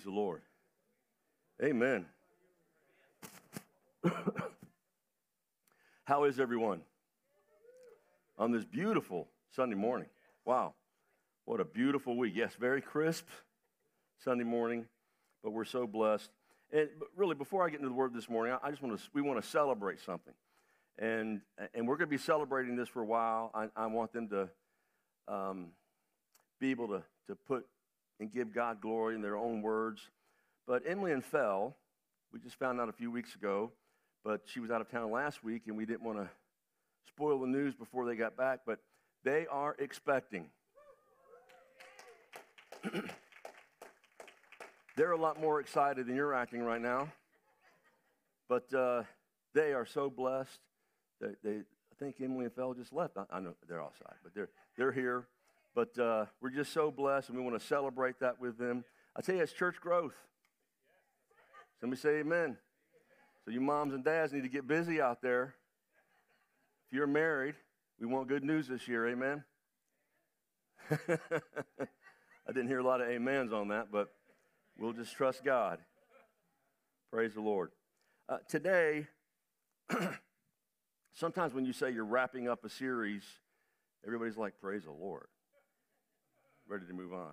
Praise the Lord. Amen. How is everyone on this beautiful Sunday morning? Wow, what a beautiful week. Yes, very crisp Sunday morning, but we're so blessed. And really, before I get into the word this morning, I just want to we want to celebrate something, and and we're going to be celebrating this for a while. I, I want them to um, be able to to put and give God glory in their own words. But Emily and Fell, we just found out a few weeks ago, but she was out of town last week, and we didn't want to spoil the news before they got back, but they are expecting. They're a lot more excited than you're acting right now, but uh, they are so blessed. They, they, I think Emily and Fell just left. I, I know they're outside, but they're, they're here. But uh, we're just so blessed, and we want to celebrate that with them. I tell you, it's church growth. Somebody say amen. So you moms and dads need to get busy out there. If you're married, we want good news this year, amen. I didn't hear a lot of amens on that, but we'll just trust God. Praise the Lord. Uh, today, sometimes when you say you're wrapping up a series, everybody's like, Praise the Lord ready to move on.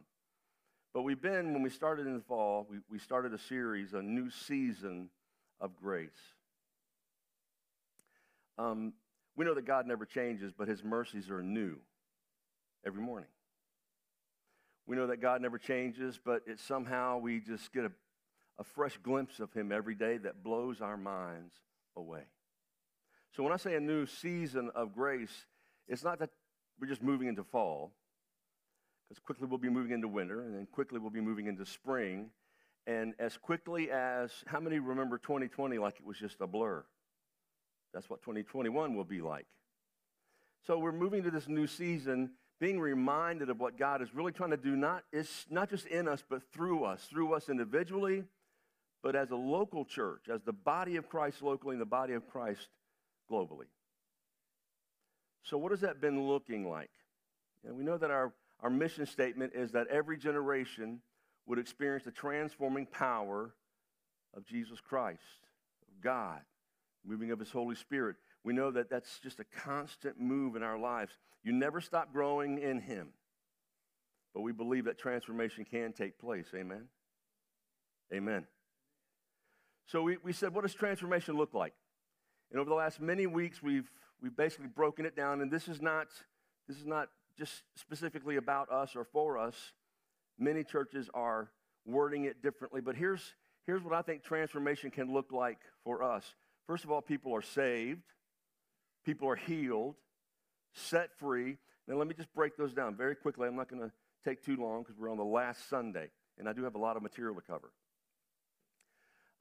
But we've been, when we started in the fall, we, we started a series, a new season of grace. Um, we know that God never changes, but his mercies are new every morning. We know that God never changes, but it somehow we just get a, a fresh glimpse of him every day that blows our minds away. So when I say a new season of grace, it's not that we're just moving into fall because quickly we'll be moving into winter, and then quickly we'll be moving into spring. And as quickly as, how many remember 2020 like it was just a blur? That's what 2021 will be like. So we're moving to this new season, being reminded of what God is really trying to do, not, not just in us, but through us, through us individually, but as a local church, as the body of Christ locally and the body of Christ globally. So, what has that been looking like? And we know that our our mission statement is that every generation would experience the transforming power of Jesus Christ, of God, moving of His Holy Spirit. We know that that's just a constant move in our lives. You never stop growing in Him. But we believe that transformation can take place. Amen? Amen. So we, we said, what does transformation look like? And over the last many weeks, we've, we've basically broken it down, and this is not, this is not just specifically about us or for us. Many churches are wording it differently, but here's, here's what I think transformation can look like for us. First of all, people are saved, people are healed, set free. Now, let me just break those down very quickly. I'm not going to take too long because we're on the last Sunday, and I do have a lot of material to cover.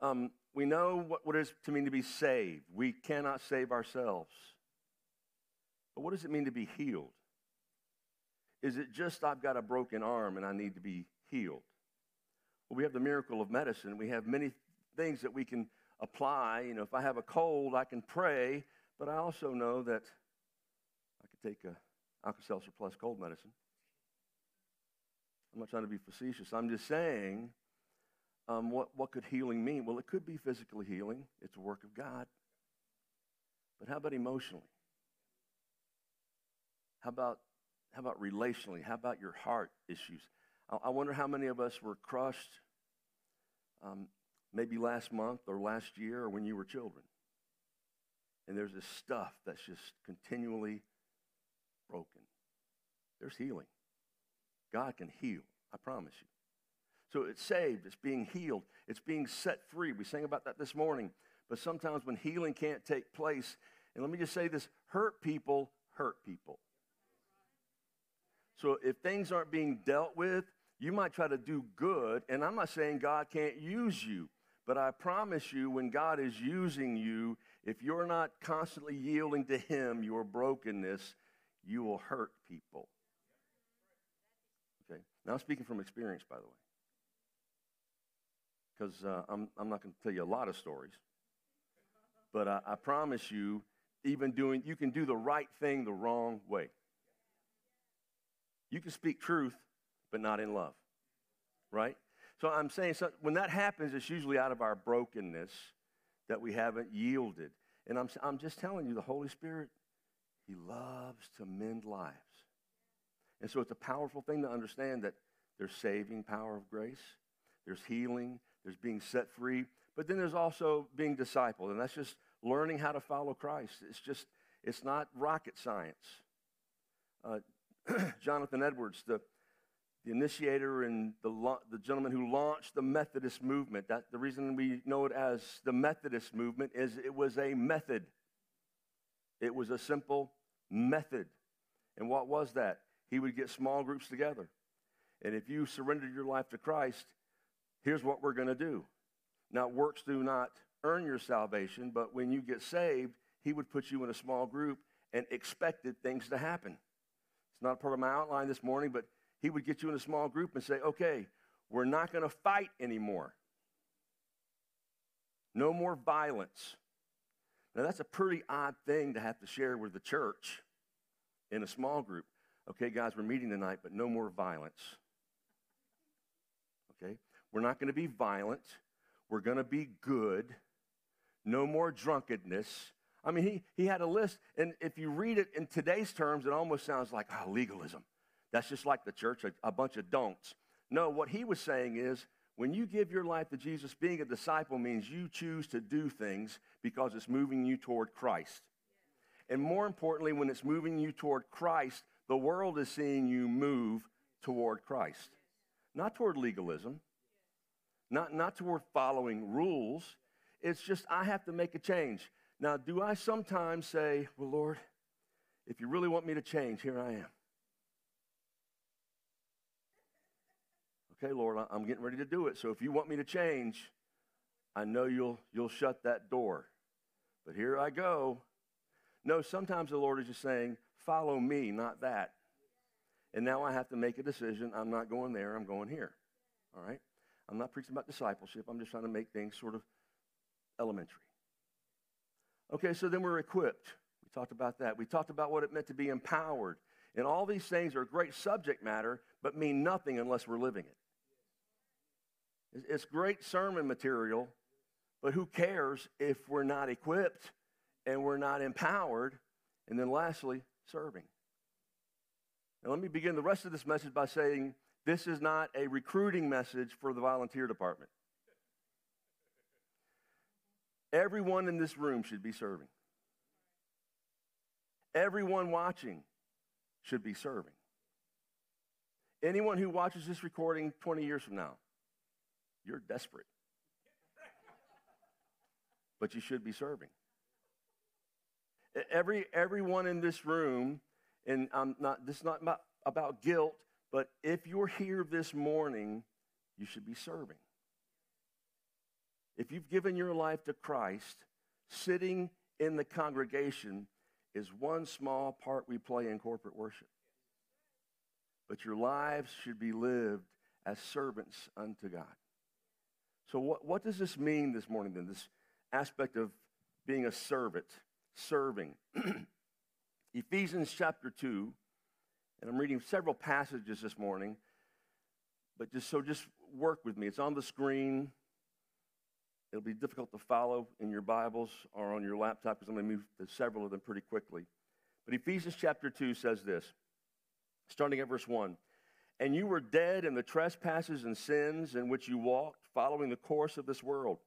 Um, we know what, what it is to mean to be saved. We cannot save ourselves. But what does it mean to be healed? Is it just I've got a broken arm and I need to be healed? Well, we have the miracle of medicine. We have many things that we can apply. You know, if I have a cold, I can pray, but I also know that I could take a Alka-Seltzer plus cold medicine. I'm not trying to be facetious. I'm just saying, um, what, what could healing mean? Well, it could be physical healing. It's a work of God. But how about emotionally? How about how about relationally? How about your heart issues? I wonder how many of us were crushed um, maybe last month or last year or when you were children. And there's this stuff that's just continually broken. There's healing. God can heal, I promise you. So it's saved, it's being healed, it's being set free. We sang about that this morning. But sometimes when healing can't take place, and let me just say this hurt people hurt people. So if things aren't being dealt with, You might try to do good, and I'm not saying God can't use you, but I promise you, when God is using you, if you're not constantly yielding to Him your brokenness, you will hurt people. Okay? Now, I'm speaking from experience, by the way, because uh, I'm, I'm not going to tell you a lot of stories. But I, I promise you, even doing, you can do the right thing the wrong way. You can speak truth, but not in love, right? So I'm saying so when that happens, it's usually out of our brokenness that we haven't yielded. And I'm, I'm just telling you, the Holy Spirit, He loves to mend lives. And so it's a powerful thing to understand that there's saving power of grace, there's healing, there's being set free, but then there's also being discipled. And that's just learning how to follow Christ. It's just, it's not rocket science. Uh, Jonathan Edwards, the, the initiator and the, the gentleman who launched the Methodist movement. That, the reason we know it as the Methodist movement is it was a method. It was a simple method. And what was that? He would get small groups together. And if you surrendered your life to Christ, here's what we're going to do. Now, works do not earn your salvation, but when you get saved, He would put you in a small group and expected things to happen. It's not a part of my outline this morning, but he would get you in a small group and say, okay, we're not going to fight anymore. No more violence. Now, that's a pretty odd thing to have to share with the church in a small group. Okay, guys, we're meeting tonight, but no more violence. Okay? We're not going to be violent. We're going to be good. No more drunkenness. I mean, he, he had a list, and if you read it in today's terms, it almost sounds like oh, legalism. That's just like the church, a, a bunch of don'ts. No, what he was saying is when you give your life to Jesus, being a disciple means you choose to do things because it's moving you toward Christ. And more importantly, when it's moving you toward Christ, the world is seeing you move toward Christ, not toward legalism, not, not toward following rules. It's just, I have to make a change. Now, do I sometimes say, Well, Lord, if you really want me to change, here I am? Okay, Lord, I'm getting ready to do it. So if you want me to change, I know you'll, you'll shut that door. But here I go. No, sometimes the Lord is just saying, Follow me, not that. And now I have to make a decision. I'm not going there, I'm going here. All right? I'm not preaching about discipleship. I'm just trying to make things sort of elementary. Okay, so then we're equipped. We talked about that. We talked about what it meant to be empowered. And all these things are great subject matter, but mean nothing unless we're living it. It's great sermon material, but who cares if we're not equipped and we're not empowered? And then lastly, serving. Now, let me begin the rest of this message by saying this is not a recruiting message for the volunteer department. Everyone in this room should be serving. Everyone watching should be serving. Anyone who watches this recording 20 years from now, you're desperate. but you should be serving. Every, everyone in this room, and I'm not, this is not about, about guilt, but if you're here this morning, you should be serving. If you've given your life to Christ, sitting in the congregation is one small part we play in corporate worship. But your lives should be lived as servants unto God. So, what, what does this mean this morning then? This aspect of being a servant, serving. Ephesians chapter 2, and I'm reading several passages this morning, but just so just work with me. It's on the screen. It'll be difficult to follow in your Bibles or on your laptop because I'm going to move to several of them pretty quickly. But Ephesians chapter 2 says this, starting at verse 1 And you were dead in the trespasses and sins in which you walked, following the course of this world,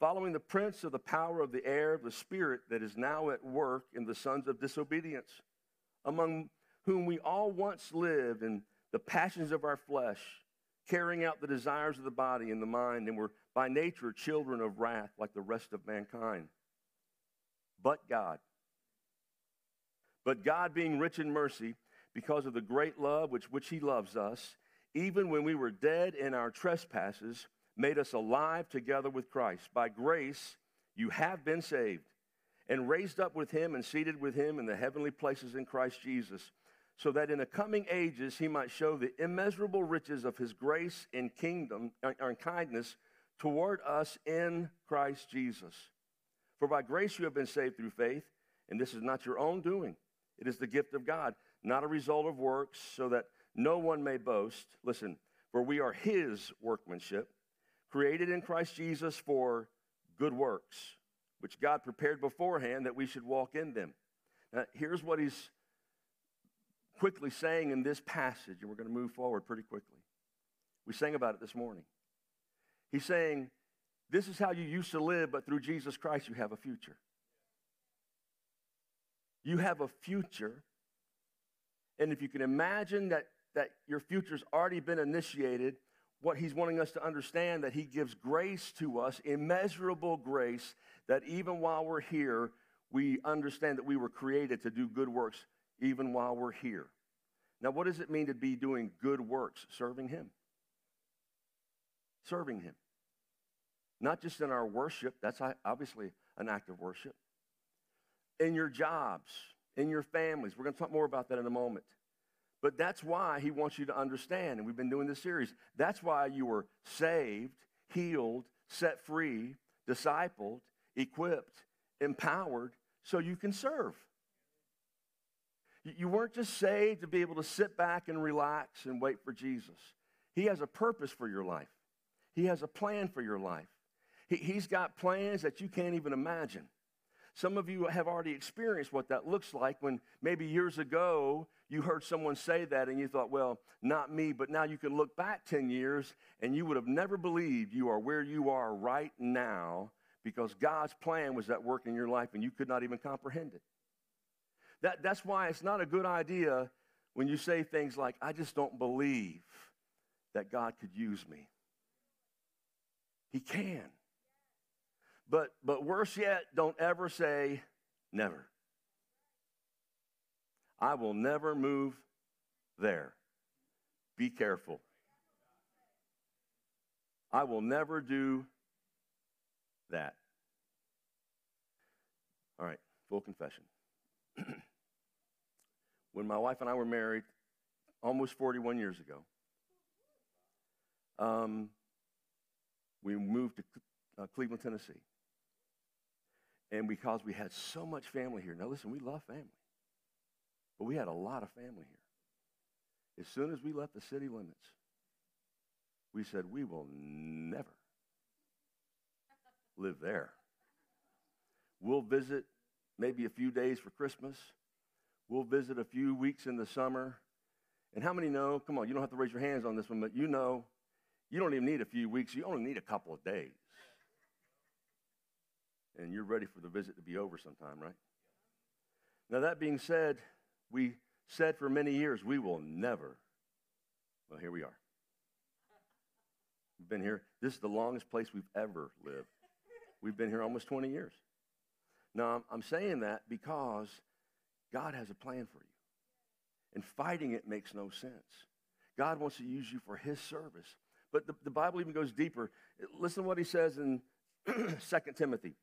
following the prince of the power of the air, the spirit that is now at work in the sons of disobedience, among whom we all once lived in the passions of our flesh carrying out the desires of the body and the mind, and were by nature children of wrath like the rest of mankind. But God, but God being rich in mercy, because of the great love which which He loves us, even when we were dead in our trespasses, made us alive together with Christ. By grace, you have been saved and raised up with him and seated with him in the heavenly places in Christ Jesus, so that in the coming ages he might show the immeasurable riches of his grace and kingdom uh, and kindness toward us in Christ Jesus. For by grace you have been saved through faith, and this is not your own doing. It is the gift of God, not a result of works, so that no one may boast. Listen, for we are his workmanship, created in Christ Jesus for good works, which God prepared beforehand that we should walk in them. Now, here's what he's quickly saying in this passage, and we're going to move forward pretty quickly. We sang about it this morning. He's saying, This is how you used to live, but through Jesus Christ, you have a future. You have a future. And if you can imagine that, that your future's already been initiated, what he's wanting us to understand that he gives grace to us, immeasurable grace, that even while we're here, we understand that we were created to do good works even while we're here. Now, what does it mean to be doing good works? Serving him. Serving him. Not just in our worship, that's obviously an act of worship. In your jobs, in your families. We're going to talk more about that in a moment. But that's why he wants you to understand, and we've been doing this series. That's why you were saved, healed, set free, discipled, equipped, empowered, so you can serve. You weren't just saved to be able to sit back and relax and wait for Jesus. He has a purpose for your life, He has a plan for your life. He's got plans that you can't even imagine. Some of you have already experienced what that looks like when maybe years ago you heard someone say that and you thought, well, not me, but now you can look back 10 years and you would have never believed you are where you are right now because God's plan was at work in your life and you could not even comprehend it. That, that's why it's not a good idea when you say things like, I just don't believe that God could use me. He can. But, but worse yet, don't ever say never. I will never move there. Be careful. I will never do that. All right, full confession. when my wife and I were married almost 41 years ago, um, we moved to uh, Cleveland, Tennessee. And because we had so much family here. Now, listen, we love family, but we had a lot of family here. As soon as we left the city limits, we said, we will never live there. We'll visit maybe a few days for Christmas. We'll visit a few weeks in the summer. And how many know? Come on, you don't have to raise your hands on this one, but you know you don't even need a few weeks, you only need a couple of days and you're ready for the visit to be over sometime, right? Now, that being said, we said for many years we will never. Well, here we are. We've been here. This is the longest place we've ever lived. We've been here almost 20 years. Now, I'm saying that because God has a plan for you. And fighting it makes no sense. God wants to use you for his service. But the, the Bible even goes deeper. Listen to what he says in 2 Timothy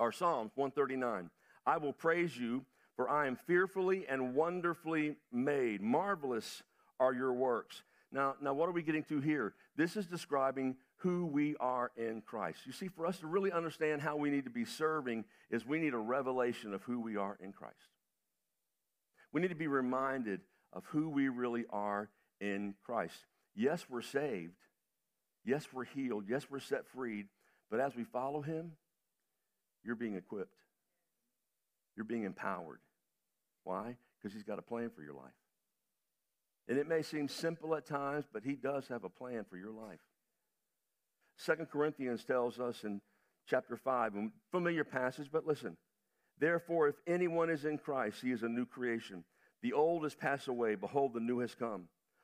our Psalms 139. I will praise you, for I am fearfully and wonderfully made. Marvelous are your works. Now, now, what are we getting to here? This is describing who we are in Christ. You see, for us to really understand how we need to be serving, is we need a revelation of who we are in Christ. We need to be reminded of who we really are in Christ. Yes, we're saved. Yes, we're healed. Yes, we're set free. But as we follow Him, you're being equipped. You're being empowered. Why? Because He's got a plan for your life. And it may seem simple at times, but He does have a plan for your life. Second Corinthians tells us in chapter 5, a familiar passage, but listen. Therefore, if anyone is in Christ, he is a new creation. The old has passed away. Behold, the new has come.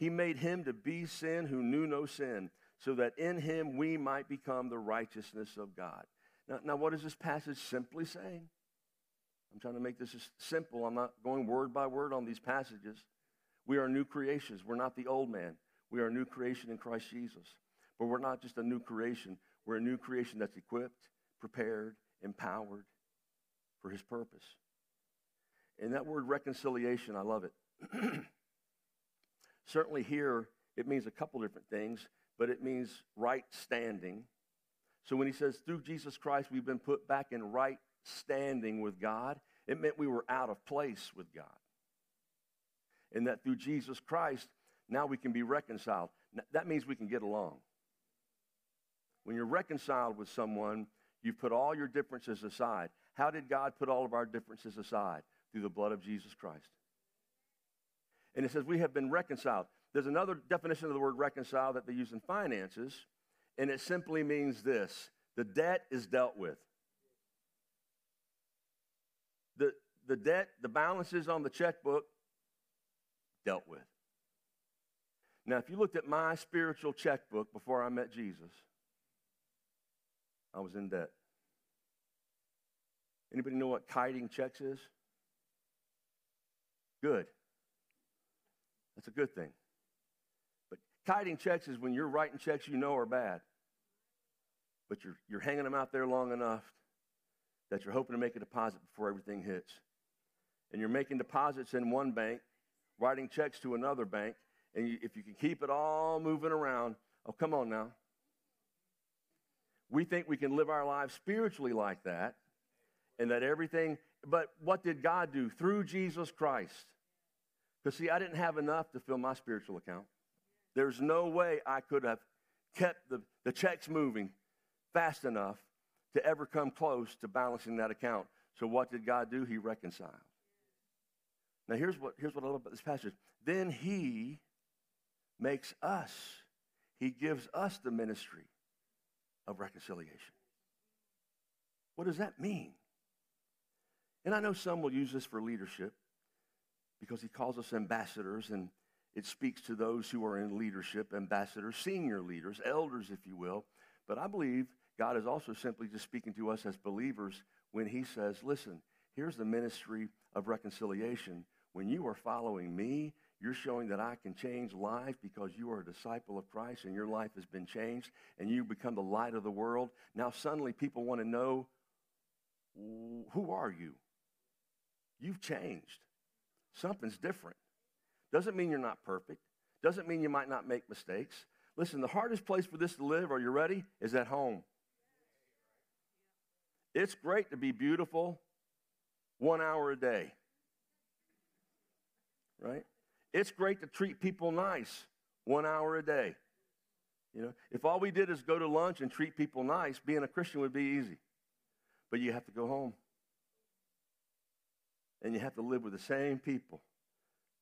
He made him to be sin who knew no sin, so that in him we might become the righteousness of God. Now, now what is this passage simply saying? I'm trying to make this simple. I'm not going word by word on these passages. We are new creations. We're not the old man. We are a new creation in Christ Jesus. But we're not just a new creation, we're a new creation that's equipped, prepared, empowered for his purpose. And that word reconciliation, I love it. Certainly here, it means a couple different things, but it means right standing. So when he says, through Jesus Christ, we've been put back in right standing with God, it meant we were out of place with God. And that through Jesus Christ, now we can be reconciled. That means we can get along. When you're reconciled with someone, you've put all your differences aside. How did God put all of our differences aside? Through the blood of Jesus Christ. And it says we have been reconciled. There's another definition of the word reconcile that they use in finances, and it simply means this the debt is dealt with. The, the debt, the balances on the checkbook, dealt with. Now, if you looked at my spiritual checkbook before I met Jesus, I was in debt. Anybody know what kiting checks is? Good. That's a good thing. But kiting checks is when you're writing checks you know are bad, but you're, you're hanging them out there long enough that you're hoping to make a deposit before everything hits. And you're making deposits in one bank, writing checks to another bank, and you, if you can keep it all moving around, oh, come on now. We think we can live our lives spiritually like that, and that everything, but what did God do? Through Jesus Christ. Because, see, I didn't have enough to fill my spiritual account. There's no way I could have kept the, the checks moving fast enough to ever come close to balancing that account. So, what did God do? He reconciled. Now, here's what, here's what I love about this passage. Then He makes us, He gives us the ministry of reconciliation. What does that mean? And I know some will use this for leadership because he calls us ambassadors and it speaks to those who are in leadership, ambassadors, senior leaders, elders, if you will. But I believe God is also simply just speaking to us as believers when he says, listen, here's the ministry of reconciliation. When you are following me, you're showing that I can change life because you are a disciple of Christ and your life has been changed and you become the light of the world. Now, suddenly, people want to know who are you? You've changed. Something's different. Doesn't mean you're not perfect, doesn't mean you might not make mistakes. Listen, the hardest place for this to live, are you ready? Is at home. It's great to be beautiful one hour a day, right? It's great to treat people nice one hour a day. You know, if all we did is go to lunch and treat people nice, being a Christian would be easy. But you have to go home. And you have to live with the same people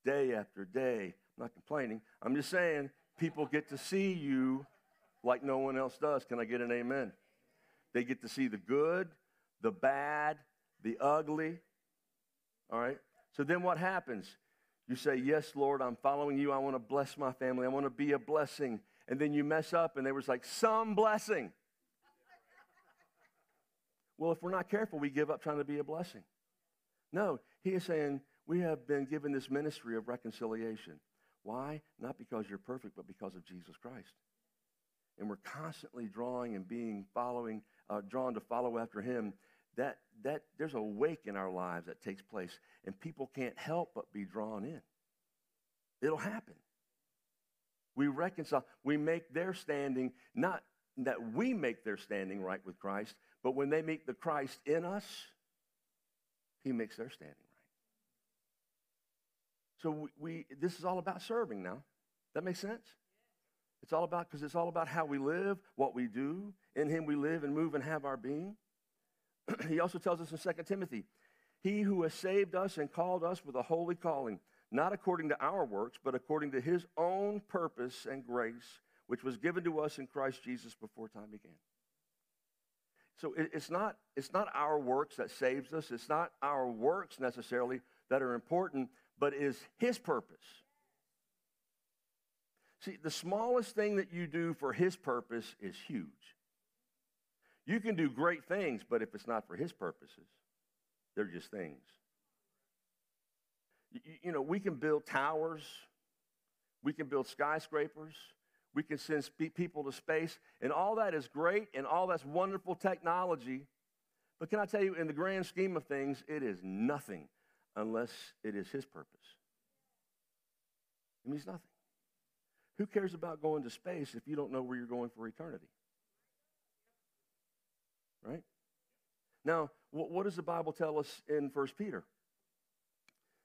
day after day. I'm not complaining. I'm just saying people get to see you like no one else does. Can I get an amen? They get to see the good, the bad, the ugly. All right? So then what happens? You say, Yes, Lord, I'm following you. I want to bless my family. I want to be a blessing. And then you mess up, and there was like some blessing. well, if we're not careful, we give up trying to be a blessing. No, he is saying we have been given this ministry of reconciliation. Why? Not because you're perfect, but because of Jesus Christ. And we're constantly drawing and being following, uh, drawn to follow after him that, that there's a wake in our lives that takes place, and people can't help but be drawn in. It'll happen. We reconcile, we make their standing, not that we make their standing right with Christ, but when they meet the Christ in us, he makes their standing right. So we, we this is all about serving now. That makes sense? It's all about, because it's all about how we live, what we do. In him we live and move and have our being. he also tells us in 2 Timothy, He who has saved us and called us with a holy calling, not according to our works, but according to his own purpose and grace, which was given to us in Christ Jesus before time began. So it's not, it's not our works that saves us. It's not our works necessarily that are important, but is His purpose. See, the smallest thing that you do for His purpose is huge. You can do great things, but if it's not for His purposes, they're just things. You, you know, we can build towers, we can build skyscrapers, we can send people to space, and all that is great and all that's wonderful technology. But can I tell you, in the grand scheme of things, it is nothing unless it is His purpose. It means nothing. Who cares about going to space if you don't know where you're going for eternity? Right? Now, what does the Bible tell us in 1 Peter?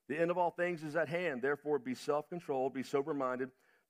The end of all things is at hand. Therefore, be self controlled, be sober minded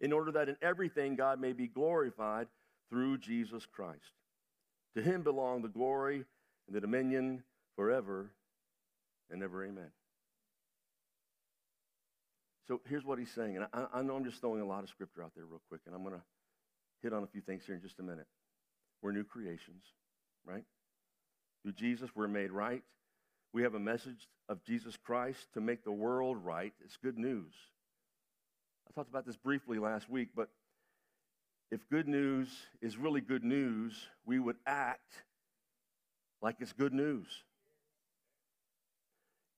in order that in everything God may be glorified through Jesus Christ. To him belong the glory and the dominion forever and ever. Amen. So here's what he's saying. And I, I know I'm just throwing a lot of scripture out there real quick, and I'm going to hit on a few things here in just a minute. We're new creations, right? Through Jesus, we're made right. We have a message of Jesus Christ to make the world right. It's good news. I talked about this briefly last week, but if good news is really good news, we would act like it's good news.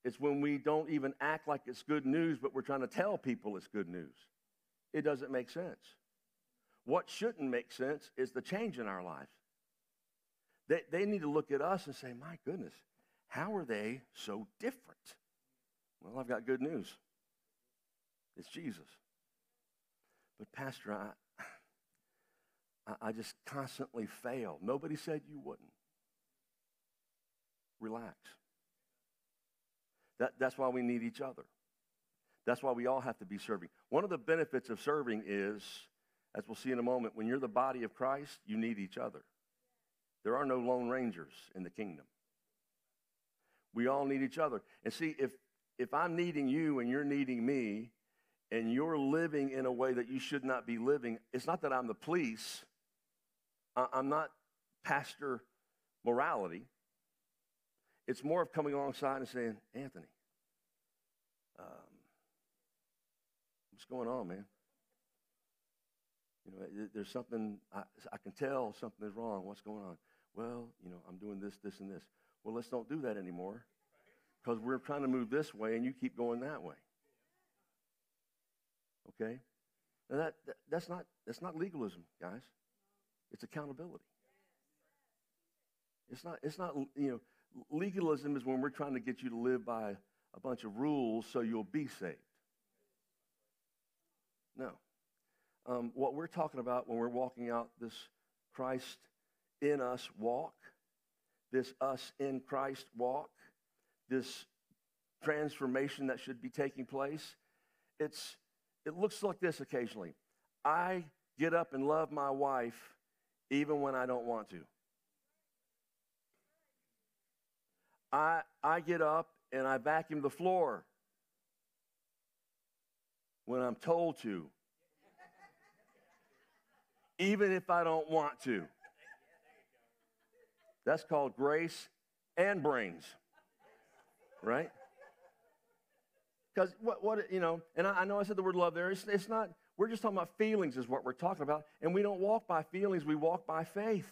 It's when we don't even act like it's good news, but we're trying to tell people it's good news. It doesn't make sense. What shouldn't make sense is the change in our lives. They, they need to look at us and say, my goodness, how are they so different? Well, I've got good news. It's Jesus. But, Pastor, I, I just constantly fail. Nobody said you wouldn't. Relax. That, that's why we need each other. That's why we all have to be serving. One of the benefits of serving is, as we'll see in a moment, when you're the body of Christ, you need each other. There are no lone rangers in the kingdom. We all need each other. And see, if, if I'm needing you and you're needing me, and you're living in a way that you should not be living, it's not that I'm the police. I'm not pastor morality. It's more of coming alongside and saying, Anthony, um, what's going on, man? You know, there's something, I, I can tell something is wrong. What's going on? Well, you know, I'm doing this, this, and this. Well, let's don't do that anymore because we're trying to move this way and you keep going that way. Okay? Now that, that, that's, not, that's not legalism, guys. It's accountability. It's not, it's not, you know, legalism is when we're trying to get you to live by a bunch of rules so you'll be saved. No. Um, what we're talking about when we're walking out this Christ in us walk, this us in Christ walk, this transformation that should be taking place, it's it looks like this occasionally. I get up and love my wife even when I don't want to. I, I get up and I vacuum the floor when I'm told to, even if I don't want to. That's called grace and brains, right? Because what, what, you know, and I, I, know I said the word love there. It's, it's not, we're just talking about feelings, is what we're talking about. And we don't walk by feelings, we walk by faith.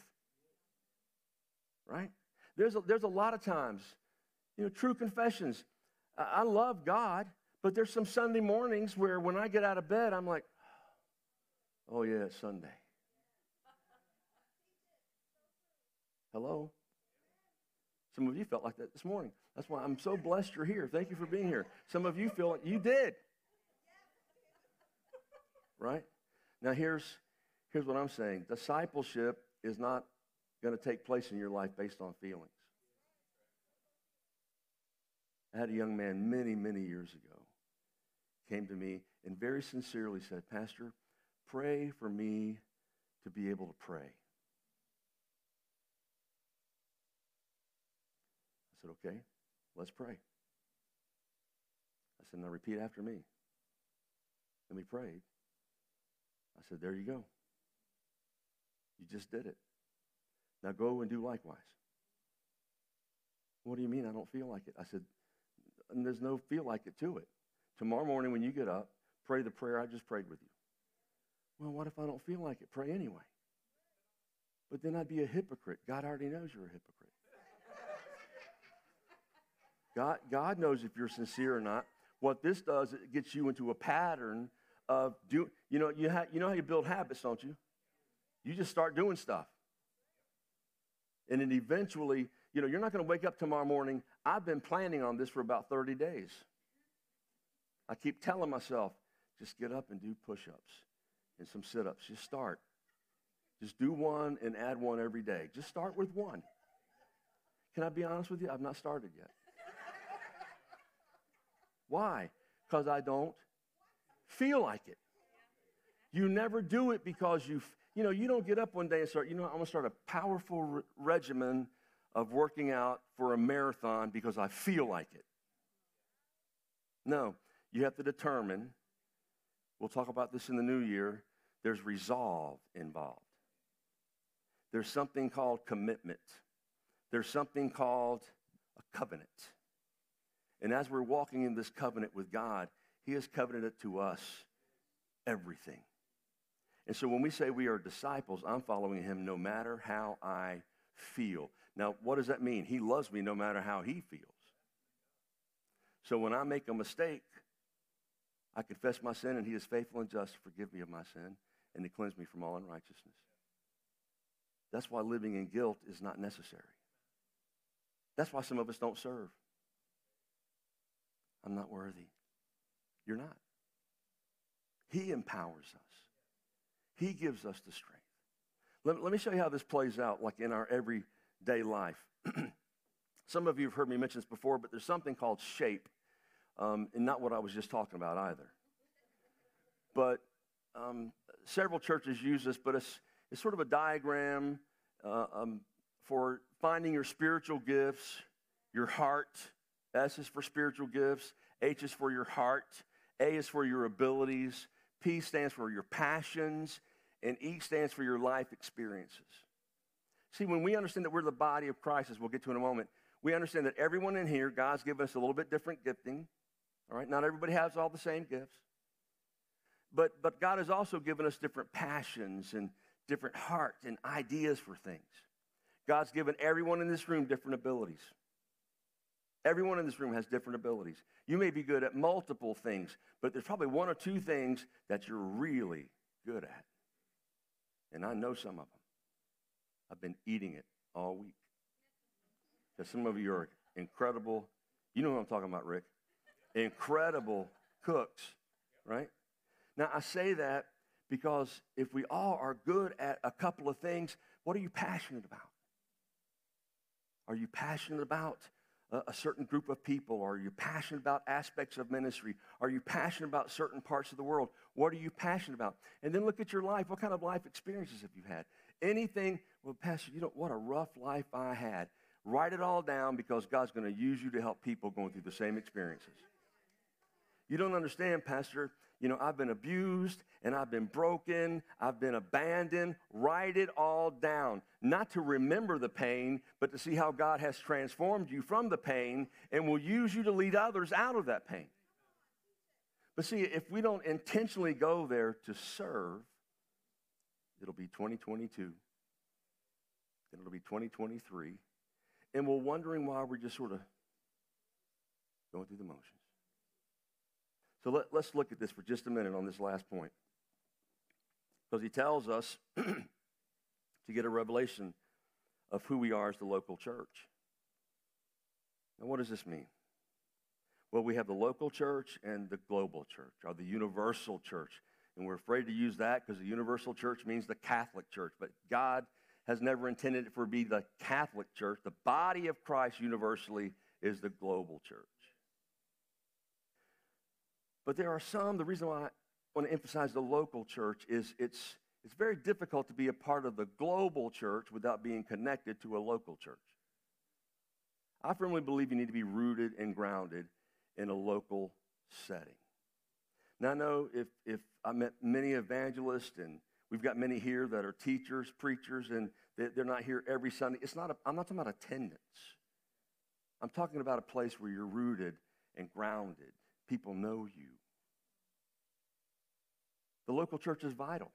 Right? There's a, there's a lot of times, you know, true confessions. I, I love God, but there's some Sunday mornings where when I get out of bed, I'm like, oh, yeah, it's Sunday. Hello? Some of you felt like that this morning. That's why I'm so blessed you're here. Thank you for being here. Some of you feel like you did. Right? Now here's here's what I'm saying. Discipleship is not going to take place in your life based on feelings. I had a young man many, many years ago came to me and very sincerely said, Pastor, pray for me to be able to pray. Said, okay, let's pray. I said, now repeat after me. And we prayed. I said, there you go. You just did it. Now go and do likewise. What do you mean I don't feel like it? I said, and there's no feel like it to it. Tomorrow morning when you get up, pray the prayer I just prayed with you. Well, what if I don't feel like it? Pray anyway. But then I'd be a hypocrite. God already knows you're a hypocrite. God, God knows if you're sincere or not. What this does, it gets you into a pattern of do. You know, you, ha- you know how you build habits, don't you? You just start doing stuff. And then eventually, you know, you're not going to wake up tomorrow morning. I've been planning on this for about 30 days. I keep telling myself, just get up and do push ups and some sit ups. Just start. Just do one and add one every day. Just start with one. Can I be honest with you? I've not started yet. Why? Because I don't feel like it. You never do it because you, you know, you don't get up one day and start, you know, I'm going to start a powerful re- regimen of working out for a marathon because I feel like it. No, you have to determine, we'll talk about this in the new year, there's resolve involved. There's something called commitment. There's something called a covenant. And as we're walking in this covenant with God, He has covenanted to us everything. And so when we say we are disciples, I'm following Him no matter how I feel. Now, what does that mean? He loves me no matter how He feels. So when I make a mistake, I confess my sin, and He is faithful and just to forgive me of my sin and to cleanse me from all unrighteousness. That's why living in guilt is not necessary. That's why some of us don't serve. I'm not worthy. You're not. He empowers us. He gives us the strength. Let, let me show you how this plays out, like in our everyday life. Some of you have heard me mention this before, but there's something called shape, um, and not what I was just talking about either. But um, several churches use this, but it's, it's sort of a diagram uh, um, for finding your spiritual gifts, your heart, S is for spiritual gifts. H is for your heart. A is for your abilities. P stands for your passions. And E stands for your life experiences. See, when we understand that we're the body of Christ, as we'll get to in a moment, we understand that everyone in here, God's given us a little bit different gifting. All right, not everybody has all the same gifts. But, but God has also given us different passions and different hearts and ideas for things. God's given everyone in this room different abilities. Everyone in this room has different abilities. You may be good at multiple things, but there's probably one or two things that you're really good at. And I know some of them. I've been eating it all week. Because some of you are incredible, you know what I'm talking about, Rick. Incredible cooks, right? Now, I say that because if we all are good at a couple of things, what are you passionate about? Are you passionate about a, certain group of people? Are you passionate about aspects of ministry? Are you passionate about certain parts of the world? What are you passionate about? And then look at your life. What kind of life experiences have you had? Anything, well, Pastor, you know, what a rough life I had. Write it all down because God's going to use you to help people going through the same experiences. You don't understand, Pastor. You know, I've been abused and I've been broken, I've been abandoned. Write it all down. Not to remember the pain, but to see how God has transformed you from the pain and will use you to lead others out of that pain. But see, if we don't intentionally go there to serve, it'll be 2022, then it'll be 2023, and we're wondering why we're just sort of going through the motions. So let, us look at this for just a minute on this last point. Because he tells us to get a revelation of who we are as the local church. Now, what does this mean? Well, we have the local church and the global church, or the universal church. And we're afraid to use that because the universal church means the Catholic church. But God has never intended it for be the Catholic Church. The body of Christ universally is the global church. But there are some, the reason why I want to emphasize the local church is it's, it's very difficult to be a part of the global church without being connected to a local church. I firmly believe you need to be rooted and grounded in a local setting. Now, I know if, if I met many evangelists, and we've got many here that are teachers, preachers, and they're not here every Sunday. It's not a, I'm not talking about attendance. I'm talking about a place where you're rooted and grounded. People know you. The local church is vital.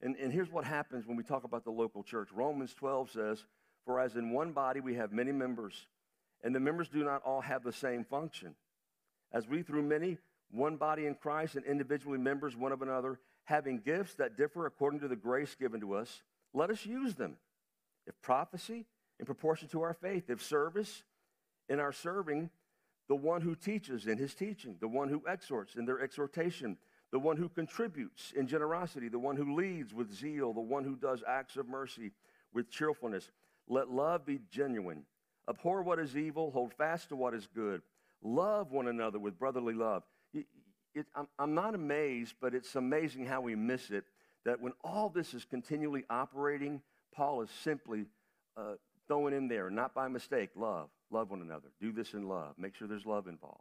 And, and here's what happens when we talk about the local church Romans 12 says, For as in one body we have many members, and the members do not all have the same function. As we through many, one body in Christ, and individually members one of another, having gifts that differ according to the grace given to us, let us use them. If prophecy, in proportion to our faith, if service, in our serving, the one who teaches in his teaching, the one who exhorts in their exhortation, the one who contributes in generosity, the one who leads with zeal, the one who does acts of mercy with cheerfulness. Let love be genuine. Abhor what is evil, hold fast to what is good. Love one another with brotherly love. It, it, I'm, I'm not amazed, but it's amazing how we miss it that when all this is continually operating, Paul is simply uh, throwing in there, not by mistake, love. Love one another. Do this in love. Make sure there's love involved.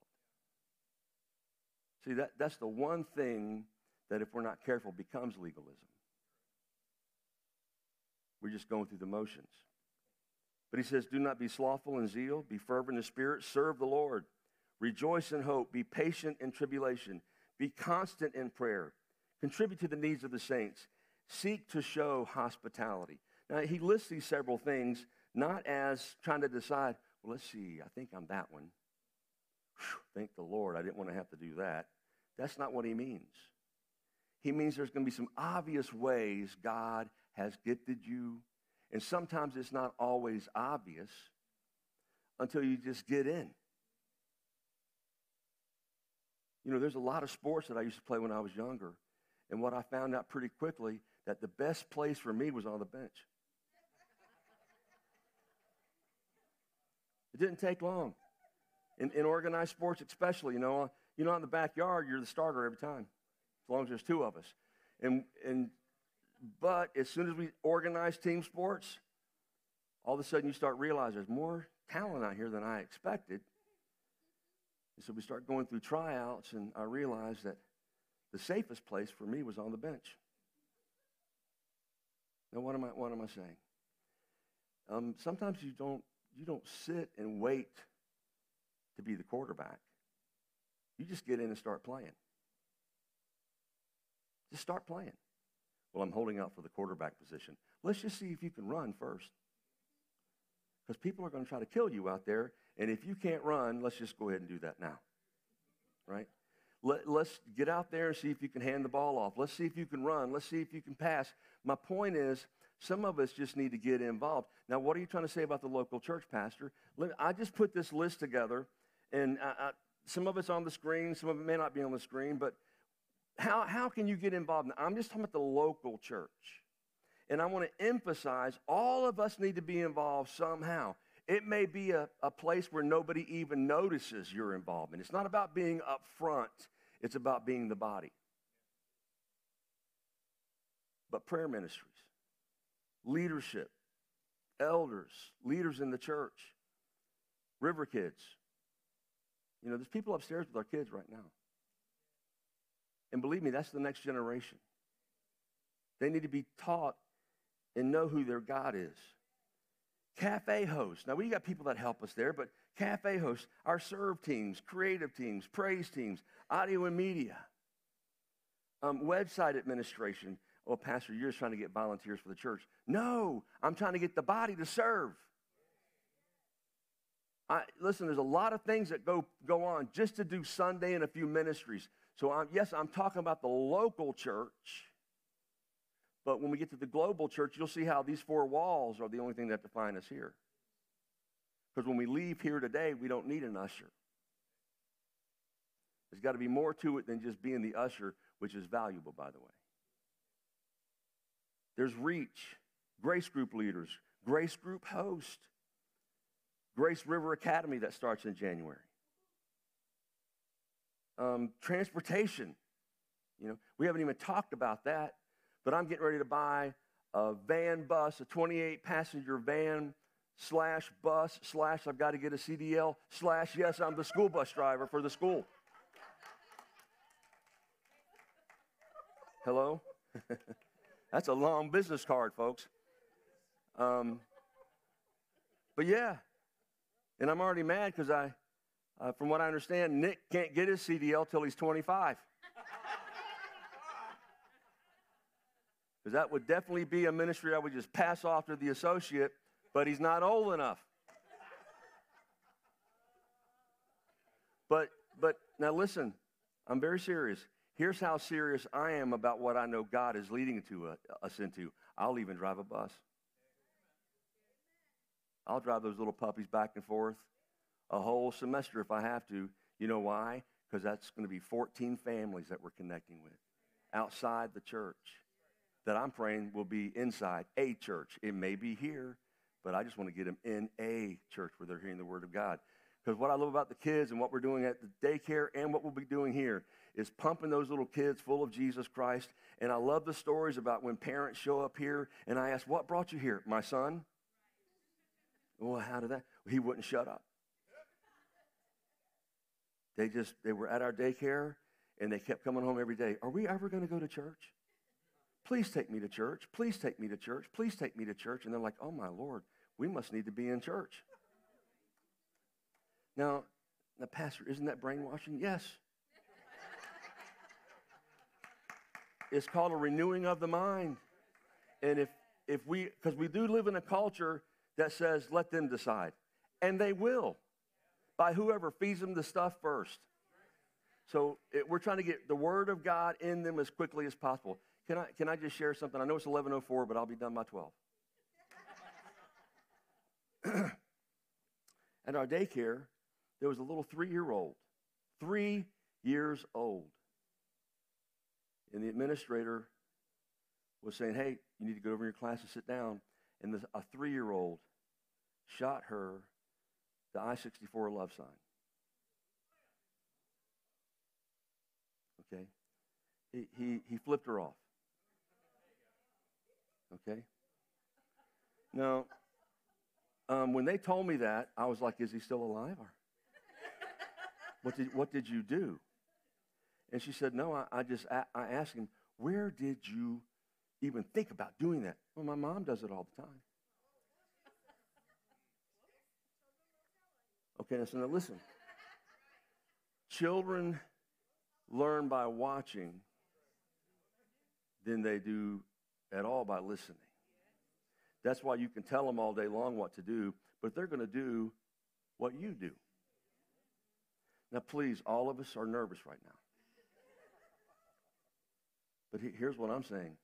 See, that, that's the one thing that, if we're not careful, becomes legalism. We're just going through the motions. But he says, Do not be slothful in zeal, be fervent in spirit, serve the Lord. Rejoice in hope, be patient in tribulation, be constant in prayer, contribute to the needs of the saints, seek to show hospitality. Now, he lists these several things not as trying to decide, well, let's see, I think I'm that one. Whew, thank the Lord, I didn't want to have to do that. That's not what he means. He means there's going to be some obvious ways God has gifted you, and sometimes it's not always obvious until you just get in. You know, there's a lot of sports that I used to play when I was younger, and what I found out pretty quickly that the best place for me was on the bench. It didn't take long. In, in organized sports, especially, you know, you know, in the backyard, you're the starter every time, as long as there's two of us. And, and, but as soon as we organize team sports, all of a sudden you start realizing there's more talent out here than I expected. And so we start going through tryouts, and I realized that the safest place for me was on the bench. Now, what am I, what am I saying? Um, sometimes you don't you don't sit and wait to be the quarterback. You just get in and start playing. Just start playing. Well, I'm holding out for the quarterback position. Let's just see if you can run first. Because people are going to try to kill you out there. And if you can't run, let's just go ahead and do that now. Right? Let, us get out there and see if you can hand the ball off. Let's see if you can run. Let's see if you can pass. My point is, some of us just need to get involved. Now, what are you trying to say about the local church, Pastor? I just put this list together, and I, I, some of it's on the screen, some of it may not be on the screen, but how, how can you get involved? Now, I'm just talking about the local church. And I want to emphasize all of us need to be involved somehow. It may be a, a place where nobody even notices your involvement. It's not about being up front, it's about being the body. But prayer ministries, leadership, elders, leaders in the church, river kids. You know, there's people upstairs with our kids right now. And believe me, that's the next generation. They need to be taught and know who their God is. Cafe hosts. Now, we got people that help us there, but cafe hosts, our serve teams, creative teams, praise teams, audio and media, um, website administration, oh, Pastor, you're just trying to get volunteers for the church. No, I'm trying to get the body to serve. I, listen, there's a lot of things that go, go on just to do Sunday and a few ministries. So, I'm, yes, I'm talking about the local church. But when we get to the global church, you'll see how these four walls are the only thing that define us here. Because when we leave here today, we don't need an usher. There's got to be more to it than just being the usher, which is valuable, by the way. There's reach Grace group leaders, Grace group host, Grace River Academy that starts in January. Um, transportation, you know, we haven't even talked about that, but I'm getting ready to buy a van bus, a 28 passenger van slash bus slash I've got to get a CDL slash yes, I'm the school bus driver for the school. Hello? That's a long business card, folks. Um, but yeah, and I'm already mad because I, uh, from what I understand, Nick can't get his CDL till he's 25. Because that would definitely be a ministry I would just pass off to the associate, but he's not old enough. But, but now listen, I'm very serious. Here's how serious I am about what I know God is leading to, uh, us into. I'll even drive a bus. I'll drive those little puppies back and forth a whole semester if I have to. You know why? Because that's going to be 14 families that we're connecting with outside the church that I'm praying will be inside a church. It may be here, but I just want to get them in a church where they're hearing the word of God. Because what I love about the kids and what we're doing at the daycare and what we'll be doing here is pumping those little kids full of Jesus Christ. And I love the stories about when parents show up here and I ask, What brought you here? My son? Well, how did that? He wouldn't shut up. They just, they were at our daycare and they kept coming home every day. Are we ever going to go to church? Please take me to church. Please take me to church. Please take me to church. And they're like, oh my Lord, we must need to be in church. Now, the pastor, isn't that brainwashing? Yes. It's called a renewing of the mind. And if if we because we do live in a culture that says let them decide. And they will by whoever feeds them the stuff first. So it, we're trying to get the word of God in them as quickly as possible. Can I, can I just share something? I know it's 1104, but I'll be done by 12. At our daycare, there was a little three-year-old, three years old. And the administrator was saying, hey, you need to go over in your class and sit down. And this, a three-year-old shot her the I-64 love sign. Okay? He, he, he flipped her off. Okay? Now, um, when they told me that, I was like, is he still alive? Or what did, what did you do? And she said, no, I, I just, I, I asked him, where did you even think about doing that? Well, my mom does it all the time. Okay, so now listen. Children learn by watching than they do at all by listening. That's why you can tell them all day long what to do, but they're going to do what you do. Now, please, all of us are nervous right now. But here's what I'm saying.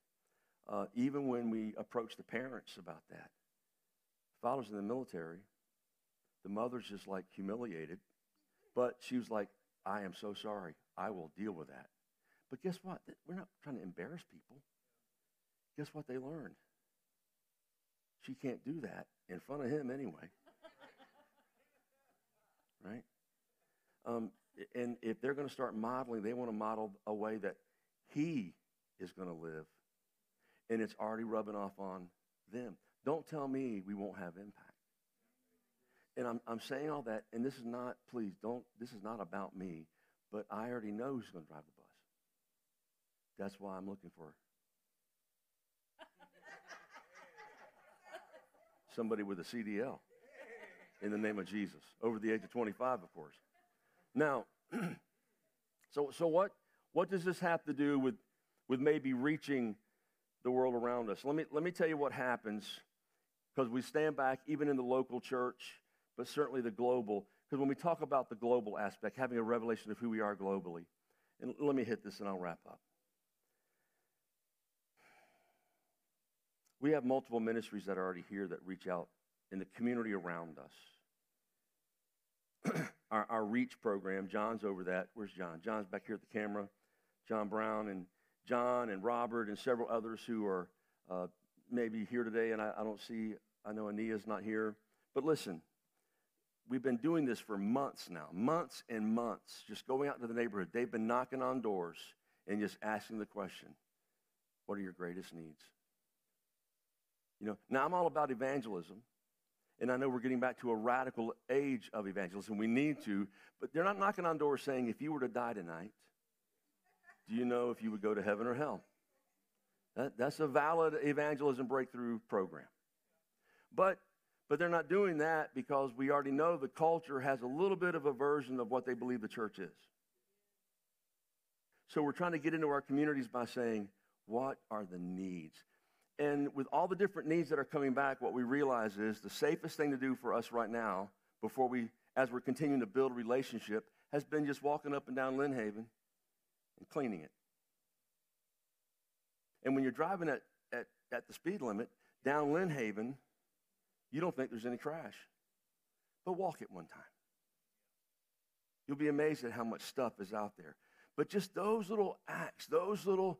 Uh, even when we approach the parents about that, fathers in the military, the mother's just like humiliated. But she was like, I am so sorry. I will deal with that. But guess what? We're not trying to embarrass people. Guess what they learned? She can't do that in front of him anyway. right? Um, and if they're going to start modeling, they want to model a way that he is going to live. And it's already rubbing off on them. Don't tell me we won't have impact. And I'm, I'm saying all that, and this is not, please, don't, this is not about me, but I already know who's going to drive the bus. That's why I'm looking for somebody with a CDL in the name of Jesus, over the age of 25, of course. Now, so, so what, what does this have to do with, with maybe reaching the world around us? Let me, let me tell you what happens because we stand back, even in the local church, but certainly the global. Because when we talk about the global aspect, having a revelation of who we are globally, and let me hit this and I'll wrap up. We have multiple ministries that are already here that reach out in the community around us. our, our Reach program, John's over that. Where's John? John's back here at the camera. John Brown and John and Robert and several others who are uh, maybe here today, and I, I don't see, I know Ania's not here, but listen, we've been doing this for months now, months and months, just going out into the neighborhood. They've been knocking on doors and just asking the question, what are your greatest needs? You know, now I'm all about evangelism. And I know we're getting back to a radical age of evangelism. We need to, but they're not knocking on doors saying, if you were to die tonight, do you know if you would go to heaven or hell? That, that's a valid evangelism breakthrough program. But, but they're not doing that because we already know the culture has a little bit of a version of what they believe the church is. So we're trying to get into our communities by saying, what are the needs? And with all the different needs that are coming back, what we realize is the safest thing to do for us right now, before we, as we're continuing to build a relationship, has been just walking up and down Lynn Haven and cleaning it. And when you're driving at, at, at the speed limit down Lynn Haven, you don't think there's any trash. But walk it one time. You'll be amazed at how much stuff is out there. But just those little acts, those little,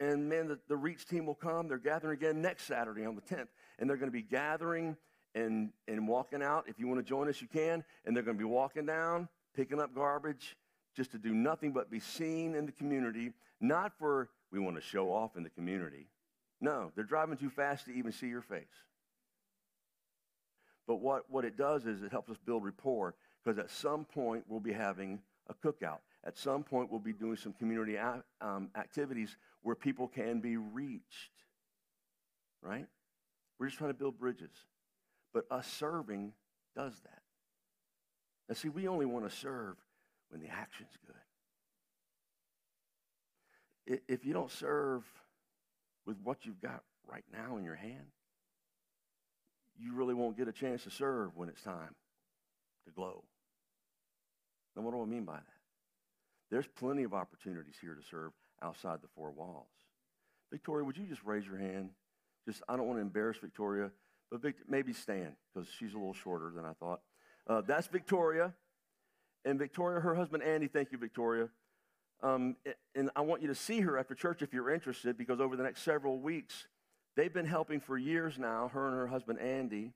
and man, the, the Reach team will come. They're gathering again next Saturday on the 10th. And they're going to be gathering and, and walking out. If you want to join us, you can. And they're going to be walking down, picking up garbage, just to do nothing but be seen in the community, not for we want to show off in the community. No, they're driving too fast to even see your face. But what, what it does is it helps us build rapport because at some point we'll be having a cookout. At some point we'll be doing some community um, activities where people can be reached. Right? We're just trying to build bridges. But us serving does that. Now, see, we only want to serve when the action's good. If you don't serve with what you've got right now in your hand, you really won't get a chance to serve when it's time to glow. Now, what do I mean by that? There's plenty of opportunities here to serve outside the four walls. Victoria, would you just raise your hand? Just, I don't want to embarrass Victoria, but maybe stand because she's a little shorter than I thought. Uh, that's Victoria. And Victoria, her husband Andy, thank you, Victoria. Um, and I want you to see her after church if you're interested, because over the next several weeks, they've been helping for years now, her and her husband Andy,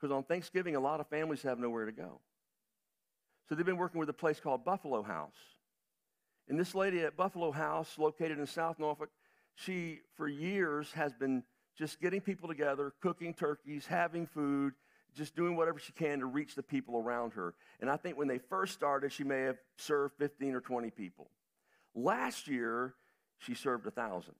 because on Thanksgiving, a lot of families have nowhere to go. So they've been working with a place called Buffalo House. And this lady at Buffalo House, located in South Norfolk, she, for years, has been just getting people together, cooking turkeys, having food, just doing whatever she can to reach the people around her. And I think when they first started, she may have served 15 or 20 people. Last year, she served 1,000.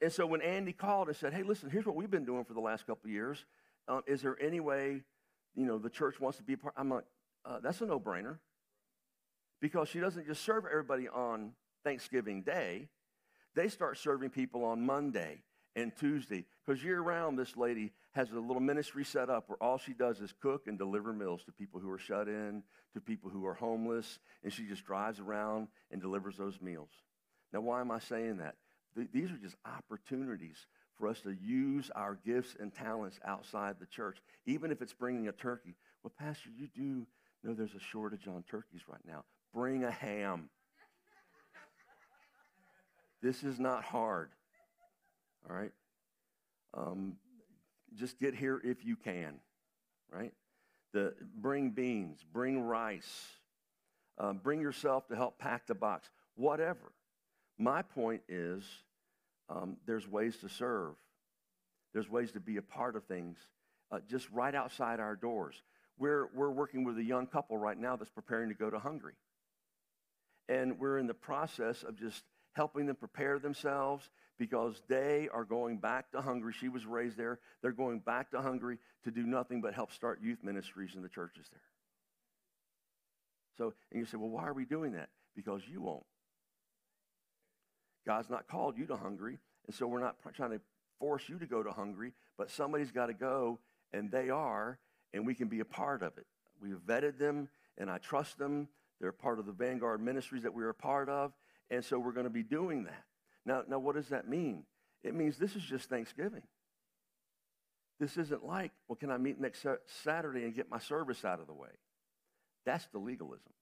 And so when Andy called and said, hey, listen, here's what we've been doing for the last couple of years. Um, is there any way, you know, the church wants to be a part? I'm like, uh, that's a no-brainer. Because she doesn't just serve everybody on Thanksgiving Day. They start serving people on Monday and Tuesday. Because year round, this lady has a little ministry set up where all she does is cook and deliver meals to people who are shut in, to people who are homeless, and she just drives around and delivers those meals. Now, why am I saying that? Th- these are just opportunities for us to use our gifts and talents outside the church, even if it's bringing a turkey. Well, Pastor, you do know there's a shortage on turkeys right now. Bring a ham. this is not hard. All right? Um, just get here if you can, right? The, bring beans, bring rice, uh, bring yourself to help pack the box, whatever. My point is um, there's ways to serve, there's ways to be a part of things uh, just right outside our doors. We're, we're working with a young couple right now that's preparing to go to Hungary. And we're in the process of just helping them prepare themselves because they are going back to Hungary. She was raised there. They're going back to Hungary to do nothing but help start youth ministries in the churches there. So, and you say, well, why are we doing that? Because you won't. God's not called you to Hungary, and so we're not trying to force you to go to Hungary, but somebody's got to go, and they are, and we can be a part of it. We've vetted them, and I trust them. They're part of the Vanguard ministries that we're a part of, and so we're going to be doing that. Now, now, what does that mean? It means this is just Thanksgiving. This isn't like, well, can I meet next Saturday and get my service out of the way? That's the legalism.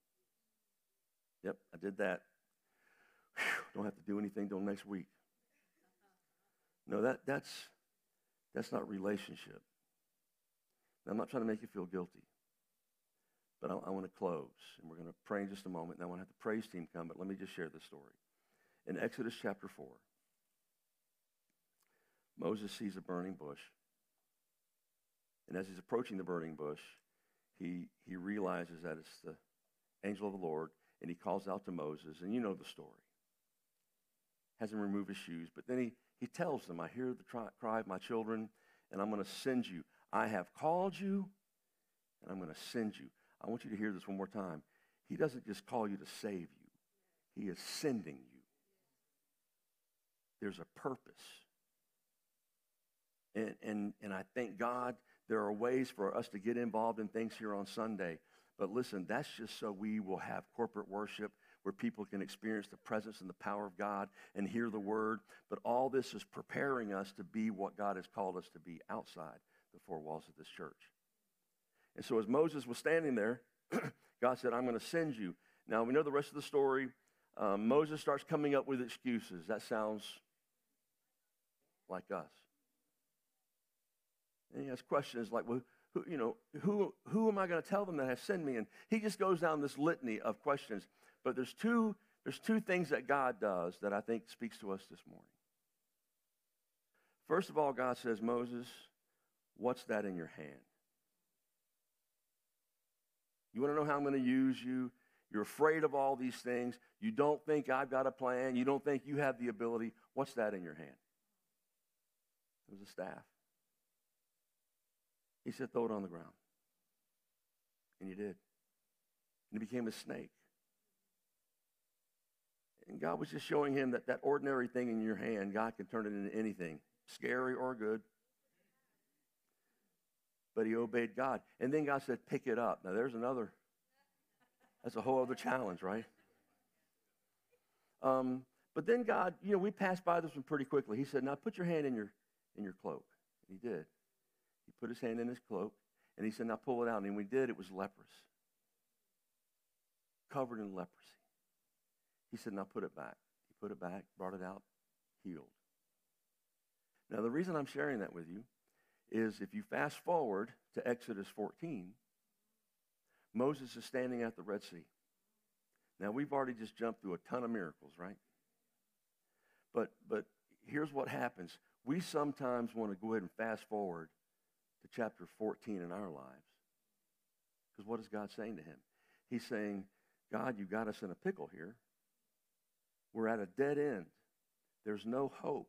Yep, I did that. Whew, don't have to do anything till next week. No, that, that's, that's not relationship. Now, I'm not trying to make you feel guilty, but I, I want to close, and we're going to pray in just a moment, and I want to have the praise team come, but let me just share this story. In Exodus chapter 4, Moses sees a burning bush, and as he's approaching the burning bush, he, he realizes that it's the angel of the Lord, and he calls out to Moses, and you know the story. Has him remove his shoes, but then he, he tells them, I hear the cry of my children, and I'm going to send you. I have called you, and I'm going to send you. I want you to hear this one more time. He doesn't just call you to save you, He is sending you. There's a purpose. And, and, and I thank God there are ways for us to get involved in things here on Sunday. But listen, that's just so we will have corporate worship where people can experience the presence and the power of God and hear the word. But all this is preparing us to be what God has called us to be outside the four walls of this church. And so as Moses was standing there, God said, I'm going to send you. Now, we know the rest of the story. Um, Moses starts coming up with excuses. That sounds like us. And he has questions like, well, who, you know, who, who am I going to tell them that has sent me? And he just goes down this litany of questions. But there's two, there's two things that God does that I think speaks to us this morning. First of all, God says, Moses, what's that in your hand? You want to know how I'm going to use you? You're afraid of all these things. You don't think I've got a plan. You don't think you have the ability. What's that in your hand? It was a staff. He said, throw it on the ground. And you did. And it became a snake. And God was just showing him that that ordinary thing in your hand, God can turn it into anything, scary or good. But he obeyed God. And then God said, pick it up. Now there's another, that's a whole other challenge, right? Um, but then God, you know, we passed by this one pretty quickly. He said, now put your hand in your, in your cloak. And he did. He put his hand in his cloak, and he said, now pull it out. And we did. It was leprous, covered in leprosy. He said, Now put it back. He put it back, brought it out, healed. Now, the reason I'm sharing that with you is if you fast forward to Exodus 14, Moses is standing at the Red Sea. Now, we've already just jumped through a ton of miracles, right? But, but here's what happens. We sometimes want to go ahead and fast forward to chapter 14 in our lives. Because what is God saying to him? He's saying, God, you got us in a pickle here. We're at a dead end. There's no hope.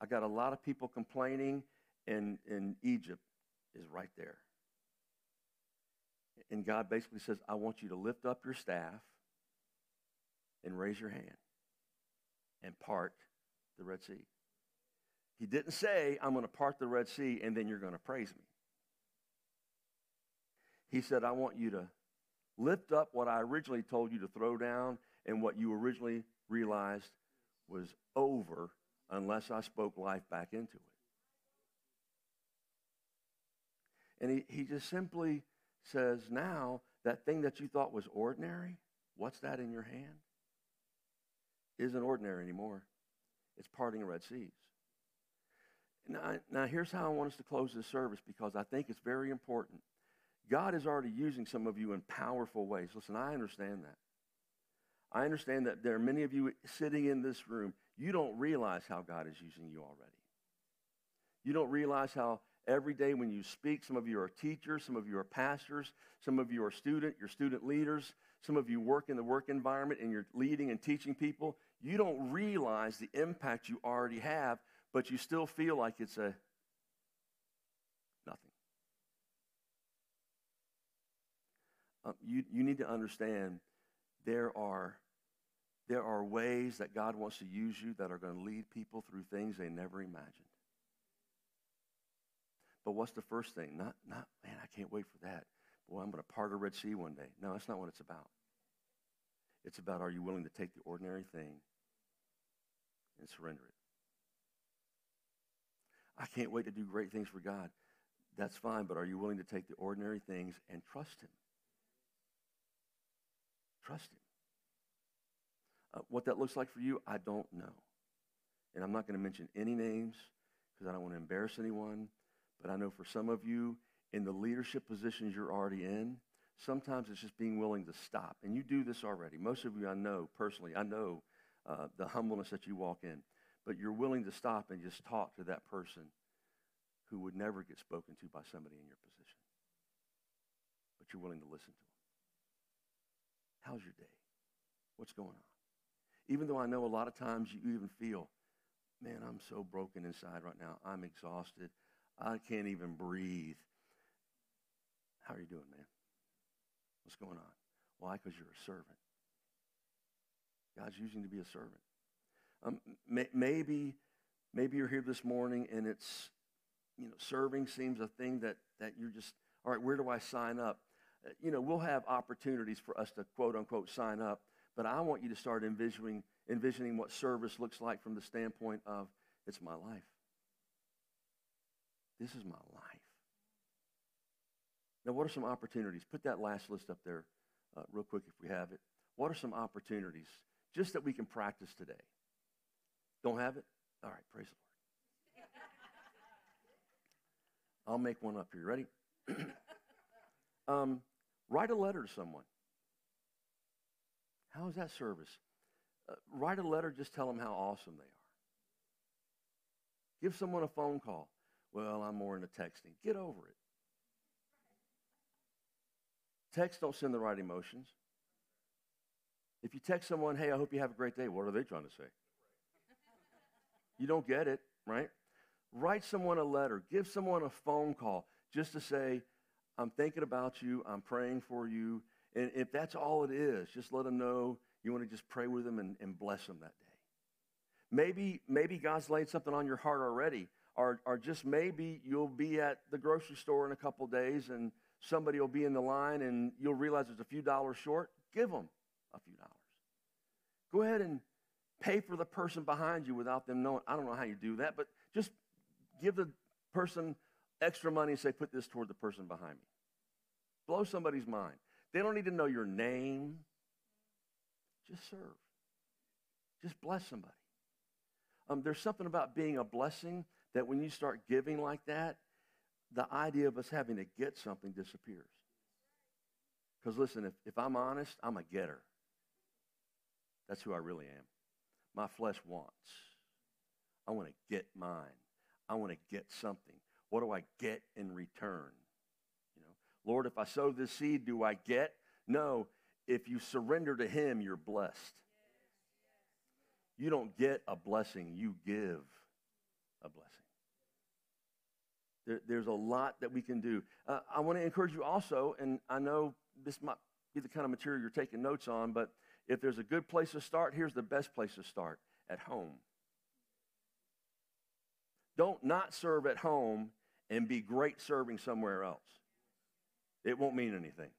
I got a lot of people complaining, and, and Egypt is right there. And God basically says, I want you to lift up your staff and raise your hand and part the Red Sea. He didn't say, I'm going to part the Red Sea and then you're going to praise me. He said, I want you to lift up what I originally told you to throw down and what you originally realized was over unless I spoke life back into it. And he, he just simply says, now, that thing that you thought was ordinary, what's that in your hand? Isn't ordinary anymore. It's parting Red Seas. Now, now, here's how I want us to close this service because I think it's very important. God is already using some of you in powerful ways. Listen, I understand that. I understand that there are many of you sitting in this room, you don't realize how God is using you already. You don't realize how every day when you speak, some of you are teachers, some of you are pastors, some of you are student, you're student leaders, some of you work in the work environment and you're leading and teaching people. You don't realize the impact you already have, but you still feel like it's a nothing. Um, you, you need to understand there are, there are ways that God wants to use you that are going to lead people through things they never imagined. But what's the first thing? Not, not man, I can't wait for that. Boy, I'm going to part a Red Sea one day. No, that's not what it's about. It's about are you willing to take the ordinary thing and surrender it? I can't wait to do great things for God. That's fine, but are you willing to take the ordinary things and trust Him? Trust Him. Uh, what that looks like for you, I don't know. And I'm not going to mention any names because I don't want to embarrass anyone. But I know for some of you, in the leadership positions you're already in, sometimes it's just being willing to stop. And you do this already. Most of you I know personally, I know uh, the humbleness that you walk in. But you're willing to stop and just talk to that person who would never get spoken to by somebody in your position. But you're willing to listen to them. How's your day? What's going on? Even though I know a lot of times you even feel, man, I'm so broken inside right now. I'm exhausted. I can't even breathe. How are you doing, man? What's going on? Why? Because you're a servant. God's using you to be a servant. Um, may, maybe, maybe you're here this morning and it's, you know, serving seems a thing that, that you're just, all right, where do I sign up? Uh, you know, we'll have opportunities for us to quote unquote sign up, but I want you to start envisioning, envisioning what service looks like from the standpoint of it's my life. This is my life. Now, what are some opportunities? Put that last list up there uh, real quick if we have it. What are some opportunities just that we can practice today? Don't have it? All right, praise the Lord. I'll make one up here. Ready? um, write a letter to someone. How is that service? Uh, write a letter, just tell them how awesome they are. Give someone a phone call. Well, I'm more into texting. Get over it. Text don't send the right emotions. If you text someone, hey, I hope you have a great day, what are they trying to say? You don't get it, right? Write someone a letter, give someone a phone call just to say, I'm thinking about you, I'm praying for you. And if that's all it is, just let them know you want to just pray with them and, and bless them that day. Maybe, maybe God's laid something on your heart already, or, or just maybe you'll be at the grocery store in a couple days and somebody will be in the line and you'll realize it's a few dollars short. Give them a few dollars. Go ahead and pay for the person behind you without them knowing. I don't know how you do that, but just give the person extra money and say, put this toward the person behind me. Blow somebody's mind. They don't need to know your name. Just serve. Just bless somebody. Um, there's something about being a blessing that when you start giving like that, the idea of us having to get something disappears. Because listen, if, if I'm honest, I'm a getter. That's who I really am. My flesh wants. I want to get mine. I want to get something. What do I get in return? You know, Lord, if I sow this seed, do I get? No. If you surrender to Him, you're blessed. You don't get a blessing, you give a blessing. There, there's a lot that we can do. Uh, I want to encourage you also, and I know this might be the kind of material you're taking notes on, but if there's a good place to start, here's the best place to start at home. Don't not serve at home and be great serving somewhere else. It won't mean anything.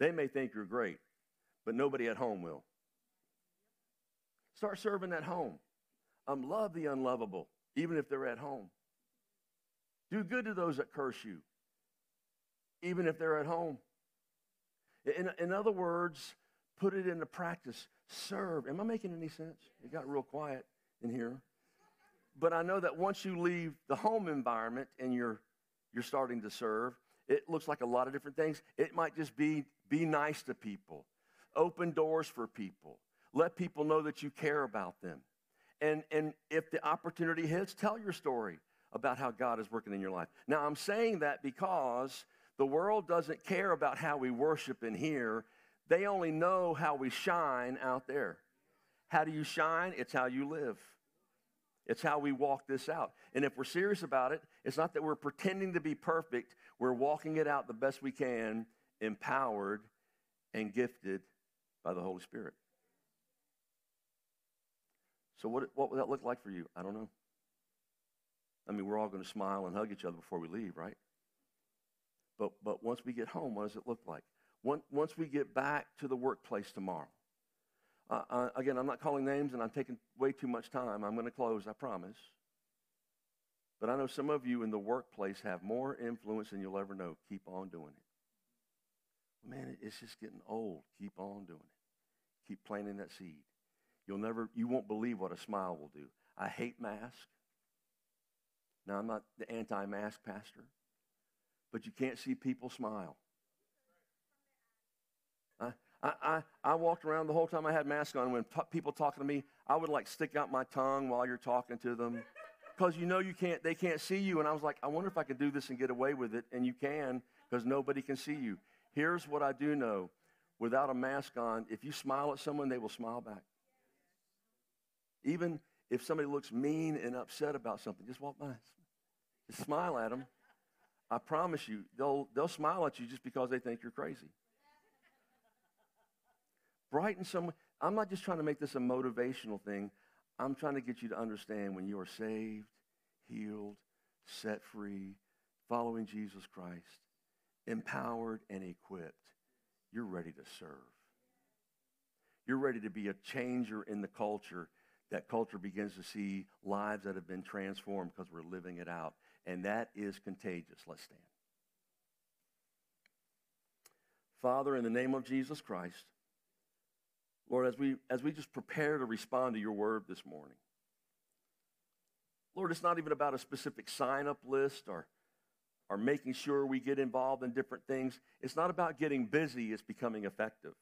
They may think you're great, but nobody at home will. Start serving at home. Um, love the unlovable, even if they're at home. Do good to those that curse you, even if they're at home. In, in other words, put it into practice. Serve. Am I making any sense? It got real quiet in here. But I know that once you leave the home environment and you're, you're starting to serve, it looks like a lot of different things. It might just be be nice to people, open doors for people, let people know that you care about them. And, and if the opportunity hits, tell your story about how God is working in your life. Now, I'm saying that because the world doesn't care about how we worship in here, they only know how we shine out there. How do you shine? It's how you live. It's how we walk this out. And if we're serious about it, it's not that we're pretending to be perfect, we're walking it out the best we can, empowered and gifted by the Holy Spirit. So, what, what would that look like for you? I don't know. I mean, we're all going to smile and hug each other before we leave, right? But, but once we get home, what does it look like? Once we get back to the workplace tomorrow, uh, again, I'm not calling names and I'm taking way too much time. I'm going to close, I promise. But I know some of you in the workplace have more influence than you'll ever know. Keep on doing it. Man, it's just getting old. Keep on doing it. Keep planting that seed. You'll never, you won't believe what a smile will do. I hate masks. Now, I'm not the anti mask pastor, but you can't see people smile. I, I, I, walked around the whole time I had mask on. When t- people talking to me, I would like stick out my tongue while you're talking to them because you know you can't, they can't see you. And I was like, I wonder if I could do this and get away with it. And you can because nobody can see you. Here's what I do know without a mask on, if you smile at someone, they will smile back. Even if somebody looks mean and upset about something, just walk by. Just smile at them. I promise you, they'll, they'll smile at you just because they think you're crazy. Brighten someone. I'm not just trying to make this a motivational thing. I'm trying to get you to understand when you are saved, healed, set free, following Jesus Christ, empowered and equipped, you're ready to serve. You're ready to be a changer in the culture. That culture begins to see lives that have been transformed because we're living it out. And that is contagious. Let's stand. Father, in the name of Jesus Christ, Lord, as we, as we just prepare to respond to your word this morning, Lord, it's not even about a specific sign up list or, or making sure we get involved in different things. It's not about getting busy, it's becoming effective.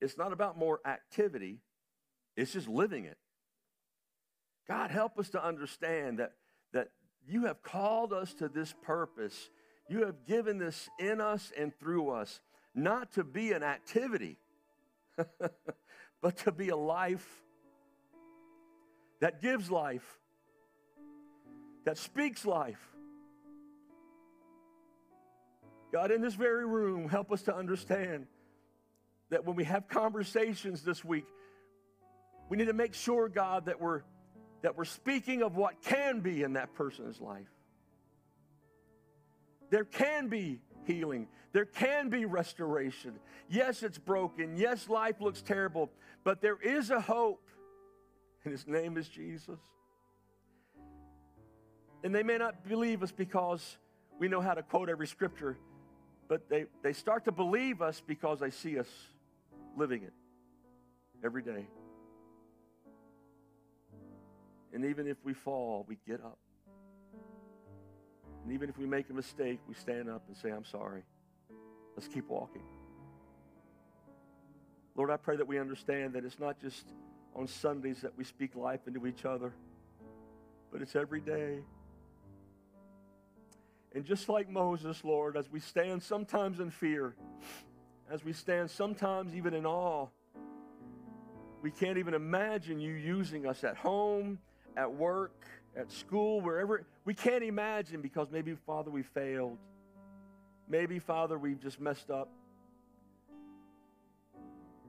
It's not about more activity, it's just living it. God, help us to understand that, that you have called us to this purpose. You have given this in us and through us, not to be an activity, but to be a life that gives life, that speaks life. God, in this very room, help us to understand that when we have conversations this week, we need to make sure, God, that we're, that we're speaking of what can be in that person's life. There can be healing. There can be restoration. Yes, it's broken. Yes, life looks terrible, but there is a hope, and his name is Jesus. And they may not believe us because we know how to quote every scripture, but they, they start to believe us because they see us living it every day. And even if we fall, we get up. And even if we make a mistake, we stand up and say, I'm sorry. Let's keep walking. Lord, I pray that we understand that it's not just on Sundays that we speak life into each other, but it's every day. And just like Moses, Lord, as we stand sometimes in fear, as we stand sometimes even in awe, we can't even imagine you using us at home, at work, at school, wherever. We can't imagine because maybe, Father, we failed. Maybe, Father, we've just messed up.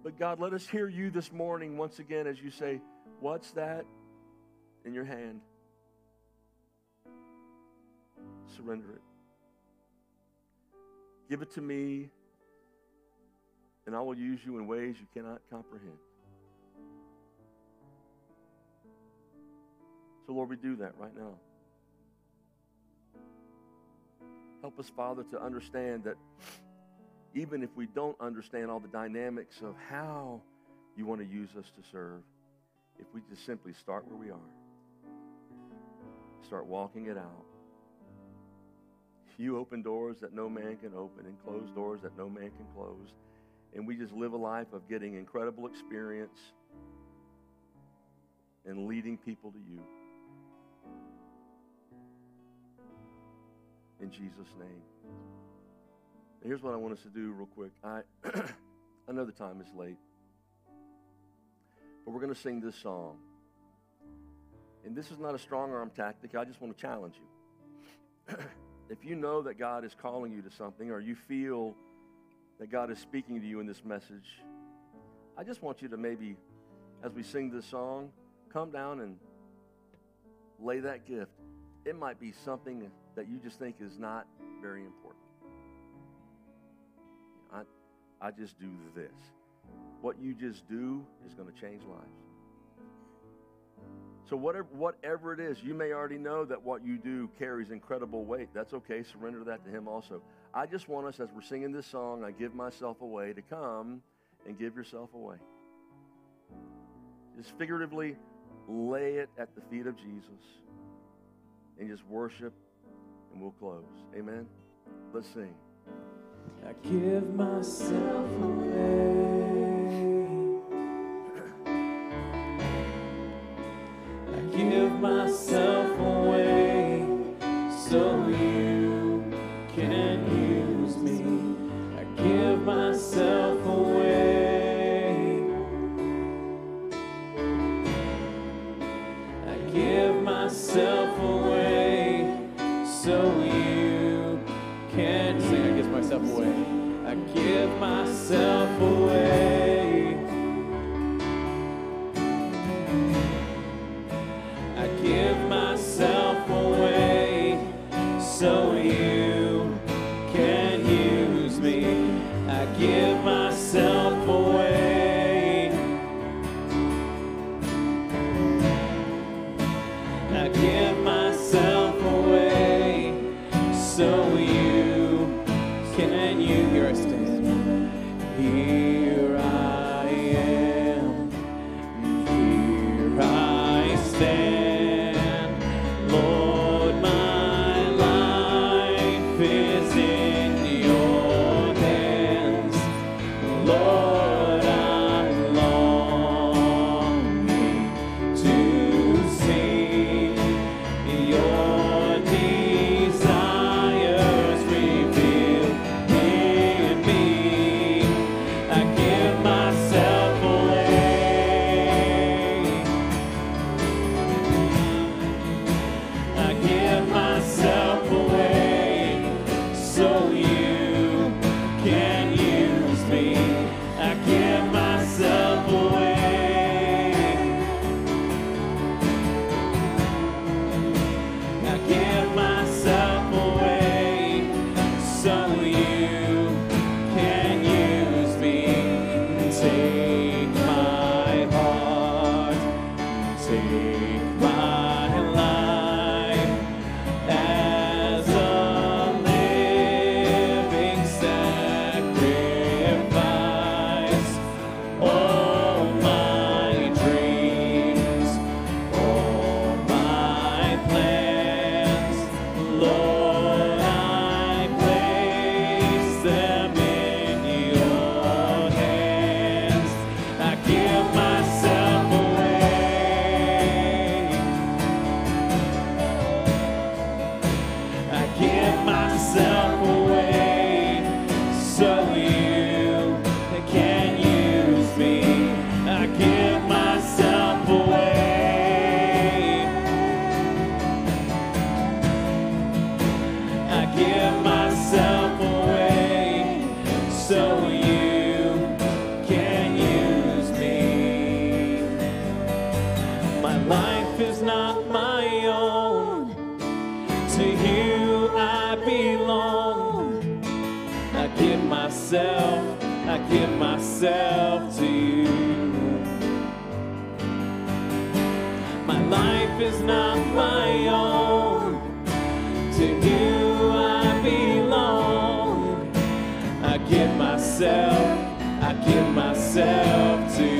But God, let us hear you this morning once again as you say, What's that in your hand? Surrender it. Give it to me, and I will use you in ways you cannot comprehend. So, Lord, we do that right now. Help us, Father, to understand that even if we don't understand all the dynamics of how you want to use us to serve, if we just simply start where we are, start walking it out. You open doors that no man can open and close doors that no man can close. And we just live a life of getting incredible experience and leading people to you. In Jesus' name. And here's what I want us to do real quick. I, I know the time is late, but we're going to sing this song. And this is not a strong arm tactic. I just want to challenge you. if you know that God is calling you to something or you feel that God is speaking to you in this message, I just want you to maybe, as we sing this song, come down and lay that gift. It might be something that you just think is not very important. I, I just do this. What you just do is going to change lives. So whatever, whatever it is, you may already know that what you do carries incredible weight. That's okay. Surrender that to Him also. I just want us, as we're singing this song, I give myself away, to come and give yourself away. Just figuratively lay it at the feet of Jesus and just worship, and we'll close. Amen. Let's sing. I give myself away. I give myself away so you can use me. I give myself myself away. Is not my own. To you I belong. I give myself, I give myself to you.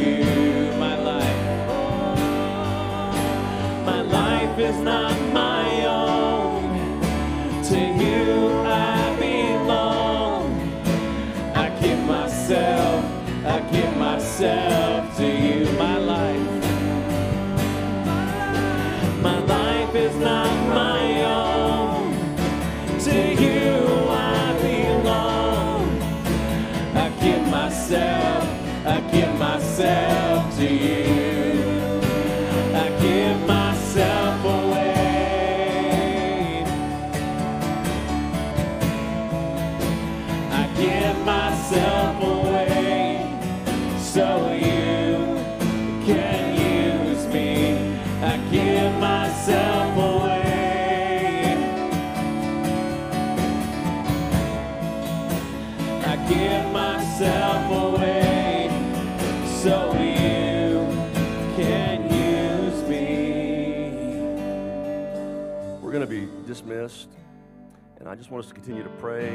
And I just want us to continue to pray.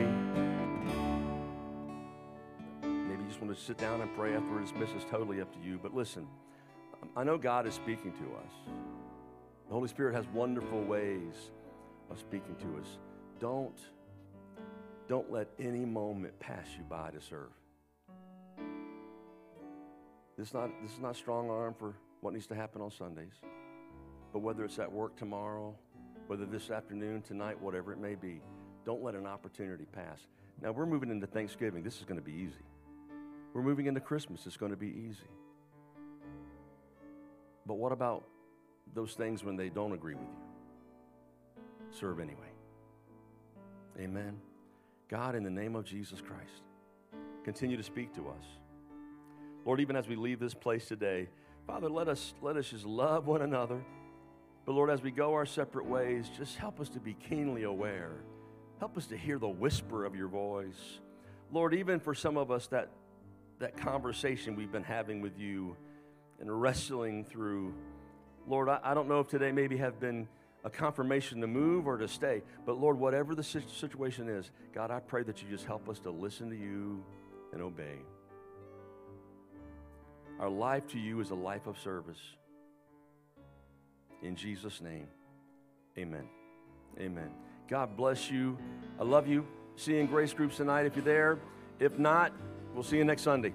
Maybe you just want to sit down and pray after we're dismissed. It's totally up to you. But listen, I know God is speaking to us. The Holy Spirit has wonderful ways of speaking to us. Don't, don't let any moment pass you by to serve. This is not, this is not strong arm for what needs to happen on Sundays. But whether it's at work tomorrow, whether this afternoon, tonight, whatever it may be, don't let an opportunity pass. Now, we're moving into Thanksgiving. This is going to be easy. We're moving into Christmas. It's going to be easy. But what about those things when they don't agree with you? Serve anyway. Amen. God, in the name of Jesus Christ, continue to speak to us. Lord, even as we leave this place today, Father, let us, let us just love one another. But Lord, as we go our separate ways, just help us to be keenly aware. Help us to hear the whisper of your voice. Lord, even for some of us, that, that conversation we've been having with you and wrestling through, Lord, I, I don't know if today maybe have been a confirmation to move or to stay, but Lord, whatever the situation is, God, I pray that you just help us to listen to you and obey. Our life to you is a life of service. In Jesus' name, amen. Amen. God bless you. I love you. See you in Grace Groups tonight if you're there. If not, we'll see you next Sunday.